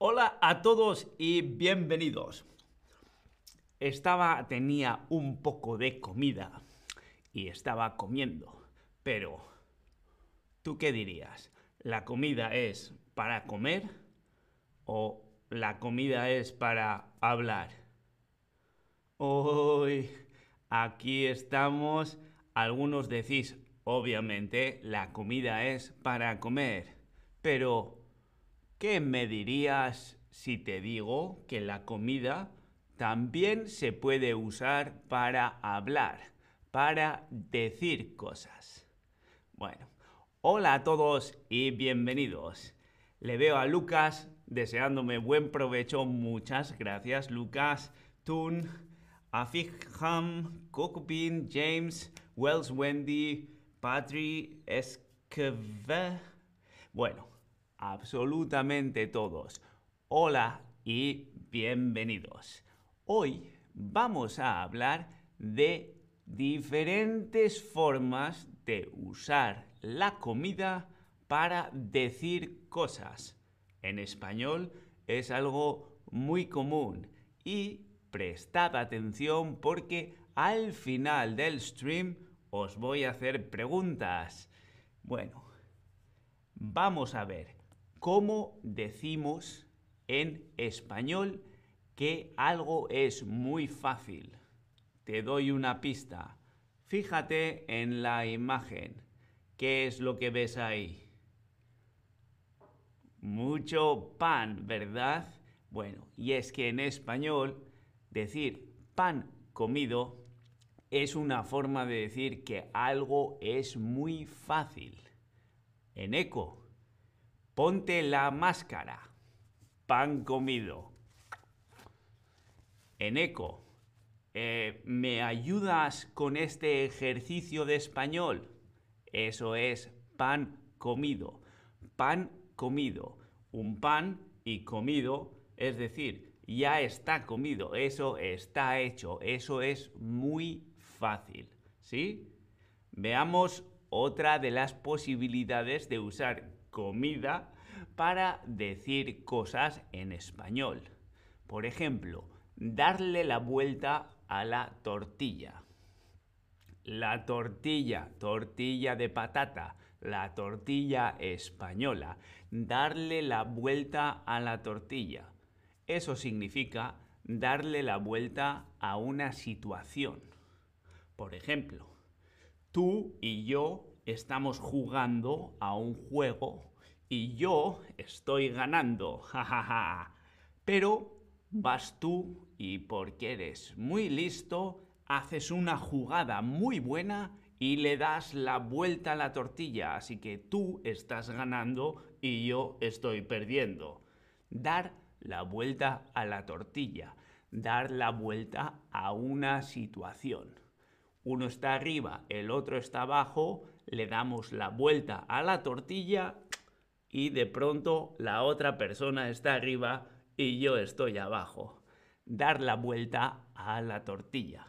Hola a todos y bienvenidos. Estaba, tenía un poco de comida y estaba comiendo, pero ¿tú qué dirías? ¿La comida es para comer o la comida es para hablar? Hoy, aquí estamos. Algunos decís, obviamente, la comida es para comer, pero ¿Qué me dirías si te digo que la comida también se puede usar para hablar, para decir cosas? Bueno, hola a todos y bienvenidos. Le veo a Lucas deseándome buen provecho. Muchas gracias, Lucas. Tun, Afikham, Kokupin, James, Wells Wendy, Patri, Esqueve. Bueno, absolutamente todos. Hola y bienvenidos. Hoy vamos a hablar de diferentes formas de usar la comida para decir cosas. En español es algo muy común y prestad atención porque al final del stream os voy a hacer preguntas. Bueno, vamos a ver. ¿Cómo decimos en español que algo es muy fácil? Te doy una pista. Fíjate en la imagen. ¿Qué es lo que ves ahí? Mucho pan, ¿verdad? Bueno, y es que en español decir pan comido es una forma de decir que algo es muy fácil. En eco, Ponte la máscara. Pan comido. En eco. Eh, ¿Me ayudas con este ejercicio de español? Eso es pan comido. Pan comido. Un pan y comido, es decir, ya está comido, eso está hecho, eso es muy fácil. ¿Sí? Veamos otra de las posibilidades de usar comida para decir cosas en español. Por ejemplo, darle la vuelta a la tortilla. La tortilla, tortilla de patata, la tortilla española. Darle la vuelta a la tortilla. Eso significa darle la vuelta a una situación. Por ejemplo, tú y yo estamos jugando a un juego y yo estoy ganando, jajaja. Pero vas tú y porque eres muy listo, haces una jugada muy buena y le das la vuelta a la tortilla, así que tú estás ganando y yo estoy perdiendo. Dar la vuelta a la tortilla, dar la vuelta a una situación. Uno está arriba, el otro está abajo le damos la vuelta a la tortilla y de pronto la otra persona está arriba y yo estoy abajo. Dar la vuelta a la tortilla.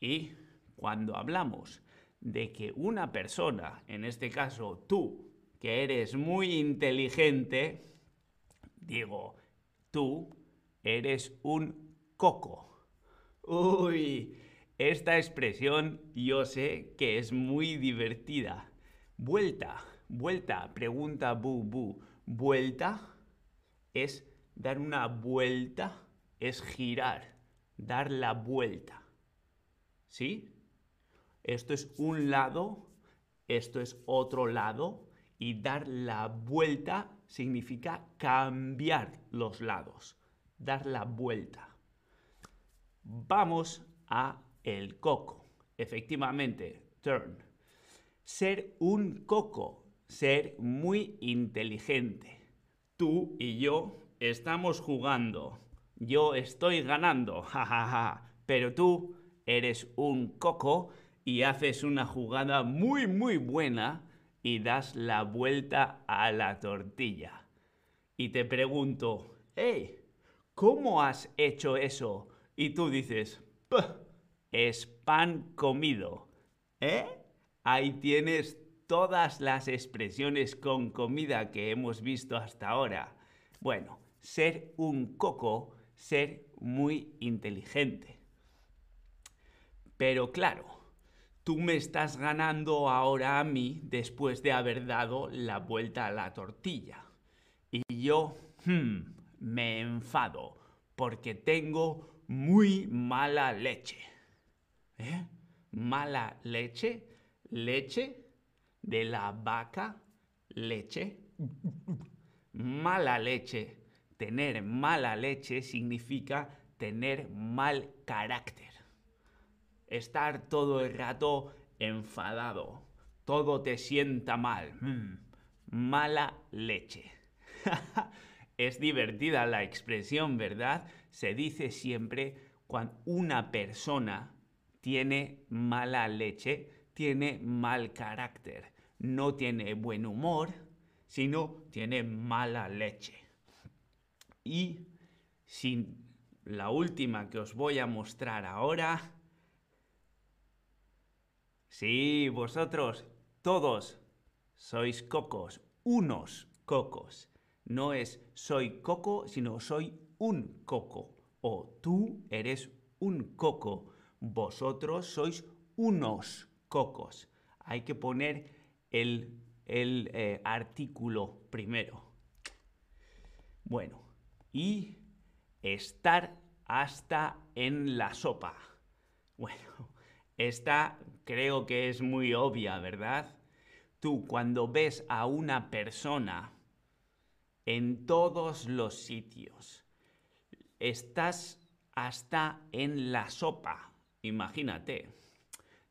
Y cuando hablamos de que una persona, en este caso tú, que eres muy inteligente, digo, tú eres un coco. Uy, esta expresión yo sé que es muy divertida. Vuelta, vuelta, pregunta bu bu. Vuelta es dar una vuelta, es girar, dar la vuelta. ¿Sí? Esto es un lado, esto es otro lado y dar la vuelta significa cambiar los lados, dar la vuelta. Vamos a el coco. Efectivamente, turn. Ser un coco, ser muy inteligente. Tú y yo estamos jugando. Yo estoy ganando, jajaja. Pero tú eres un coco y haces una jugada muy, muy buena y das la vuelta a la tortilla. Y te pregunto, hey, ¿cómo has hecho eso? Y tú dices, es pan comido. ¿Eh? Ahí tienes todas las expresiones con comida que hemos visto hasta ahora. Bueno, ser un coco, ser muy inteligente. Pero claro, tú me estás ganando ahora a mí después de haber dado la vuelta a la tortilla. Y yo, hmm, me enfado porque tengo muy mala leche. ¿Eh? ¿Mala leche? ¿Leche? ¿De la vaca? ¿Leche? Mala leche. Tener mala leche significa tener mal carácter. Estar todo el rato enfadado. Todo te sienta mal. Mm, mala leche. es divertida la expresión, ¿verdad? Se dice siempre cuando una persona tiene mala leche, tiene mal carácter, no tiene buen humor, sino tiene mala leche. Y sin la última que os voy a mostrar ahora. Sí, vosotros, todos, sois cocos, unos cocos. No es soy coco, sino soy un coco. O tú eres un coco. Vosotros sois unos cocos. Hay que poner el, eh, artículo primero. Bueno, y estar hasta en la sopa. Bueno, esta creo que es muy obvia, ¿verdad? Tú cuando ves a una persona en todos los sitios. Estás hasta en la sopa, imagínate.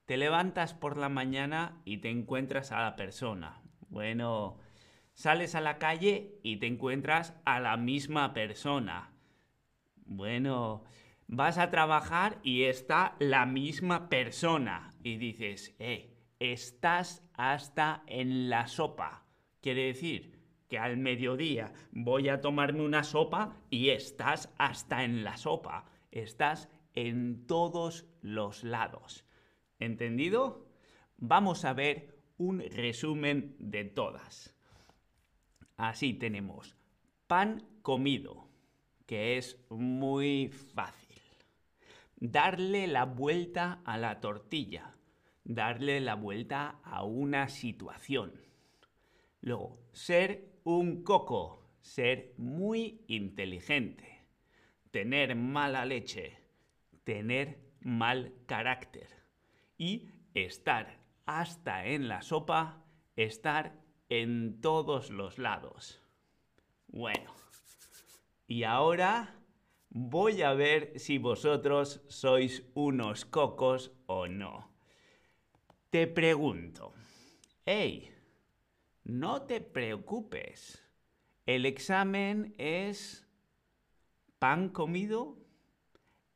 Te levantas por la mañana y te encuentras a la persona. Bueno, sales a la calle y te encuentras a la misma persona. Bueno, vas a trabajar y está la misma persona. Y dices, eh, estás hasta en la sopa. Quiere decir, que al mediodía voy a tomarme una sopa y estás hasta en la sopa. Estás en todos los lados. ¿Entendido? Vamos a ver un resumen de todas. Así tenemos pan comido, que es muy fácil. Darle la vuelta a la tortilla, darle la vuelta a una situación. Luego, ser un coco, ser muy inteligente. Tener mala leche, tener mal carácter. Y estar hasta en la sopa, estar en todos los lados. Bueno, y ahora voy a ver si vosotros sois unos cocos o no. Te pregunto, hey, no te preocupes. El examen es pan comido,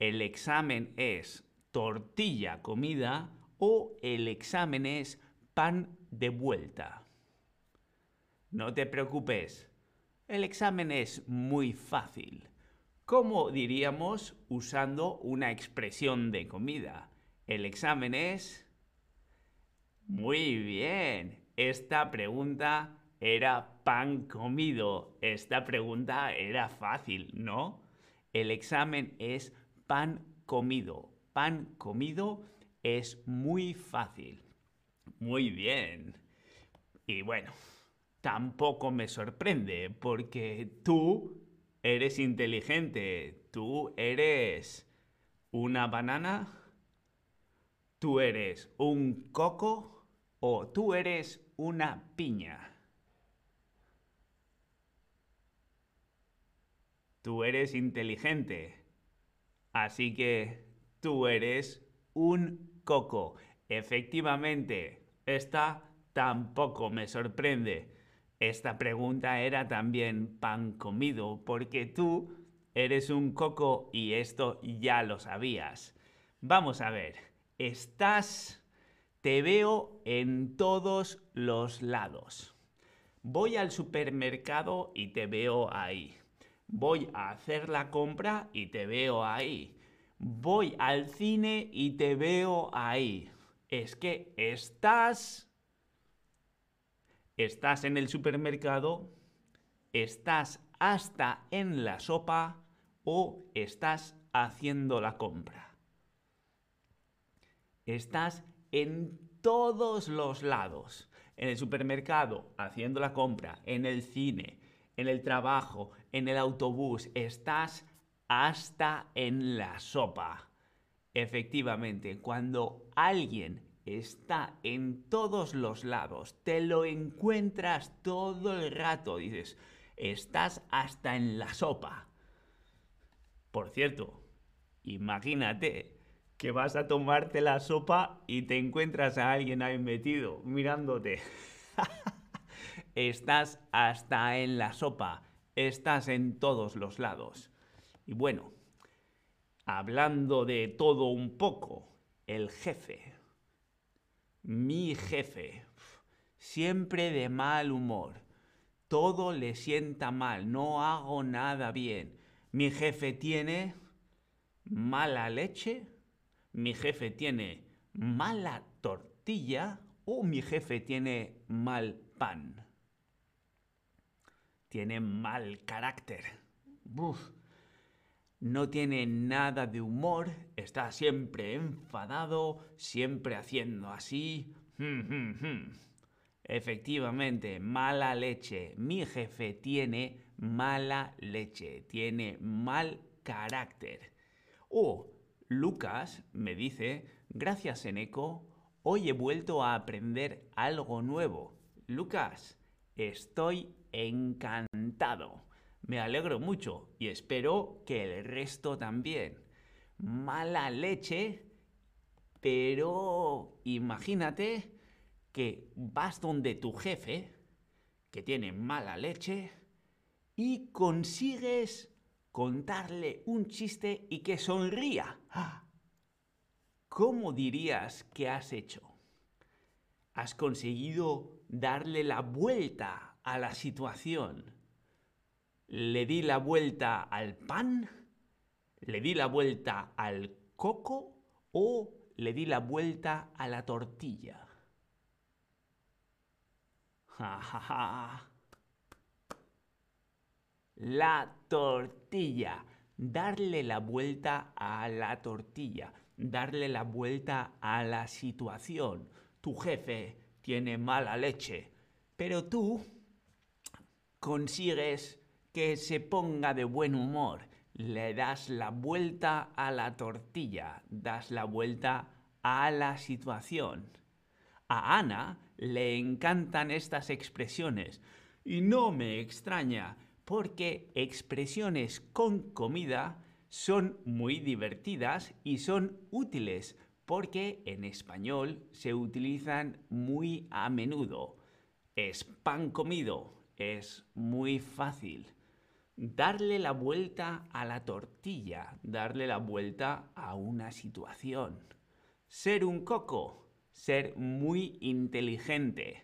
el examen es tortilla comida o el examen es pan de vuelta. No te preocupes, el examen es muy fácil. ¿Cómo diríamos usando una expresión de comida? El examen es... Muy bien, esta pregunta era pan comido. Esta pregunta era fácil, ¿no? El examen es pan comido. Pan comido es muy fácil. Muy bien. Y bueno, tampoco me sorprende porque tú eres inteligente. Tú eres una banana. Tú eres un coco o tú eres una piña. Tú eres inteligente. Así que tú eres un coco. Efectivamente, esta tampoco me sorprende. Esta pregunta era también pan comido, porque tú eres un coco y esto ya lo sabías. Vamos a ver, ¿estás te veo en todos los lados. Voy al supermercado y te veo ahí. Voy a hacer la compra y te veo ahí. Voy al cine y te veo ahí. Es que estás... Estás en el supermercado, estás hasta en la sopa o estás haciendo la compra. Estás en todos los lados. En el supermercado, haciendo la compra, en el cine, en el trabajo, en el autobús. Estás hasta en la sopa. Efectivamente, cuando alguien está en todos los lados, te lo encuentras todo el rato, dices, estás hasta en la sopa. Por cierto, imagínate que vas a tomarte la sopa y te encuentras a alguien ahí metido mirándote. estás hasta en la sopa, estás en todos los lados. Y bueno, hablando de todo un poco, el jefe, mi jefe, siempre de mal humor, todo le sienta mal, no hago nada bien. Mi jefe tiene mala leche, mi jefe tiene mala tortilla o mi jefe tiene mal pan. Tiene mal carácter. No tiene nada de humor, está siempre enfadado, siempre haciendo así. Efectivamente, mala leche. Mi jefe tiene mala leche, tiene mal carácter. O Lucas me dice, gracias Eneco, hoy he vuelto a aprender algo nuevo. Lucas, estoy encantado. Me alegro mucho y espero que el resto también. Mala leche, pero imagínate que vas donde tu jefe, que tiene mala leche, y consigues contarle un chiste y que sonría. ¿Cómo dirías que has hecho? Has conseguido darle la vuelta a la situación. ¿Le di la vuelta al pan? ¿Le di la vuelta al coco? ¿O le di la vuelta a la tortilla? La tortilla. Darle la vuelta a la tortilla. Darle la vuelta a la situación. Tu jefe tiene mala leche, pero tú consigues que se ponga de buen humor. Le das la vuelta a la tortilla, das la vuelta a la situación. A Ana le encantan estas expresiones y no me extraña porque expresiones con comida son muy divertidas y son útiles porque en español se utilizan muy a menudo. Es pan comido, es muy fácil. Darle la vuelta a la tortilla, darle la vuelta a una situación. Ser un coco, ser muy inteligente.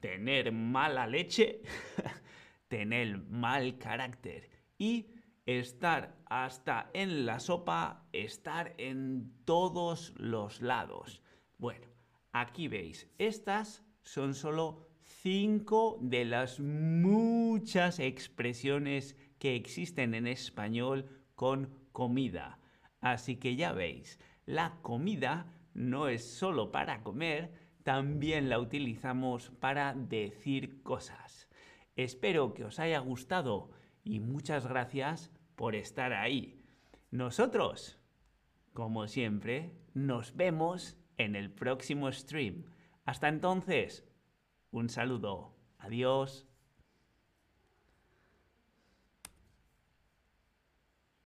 Tener mala leche tener mal carácter y estar hasta en la sopa, estar en todos los lados. Bueno, aquí veis, estas son solo cinco de las muchas expresiones que existen en español con comida. Así que ya veis, la comida no es solo para comer, también la utilizamos para decir cosas. Espero que os haya gustado y muchas gracias por estar ahí. Nosotros, como siempre, nos vemos en el próximo stream. Hasta entonces, un saludo. Adiós.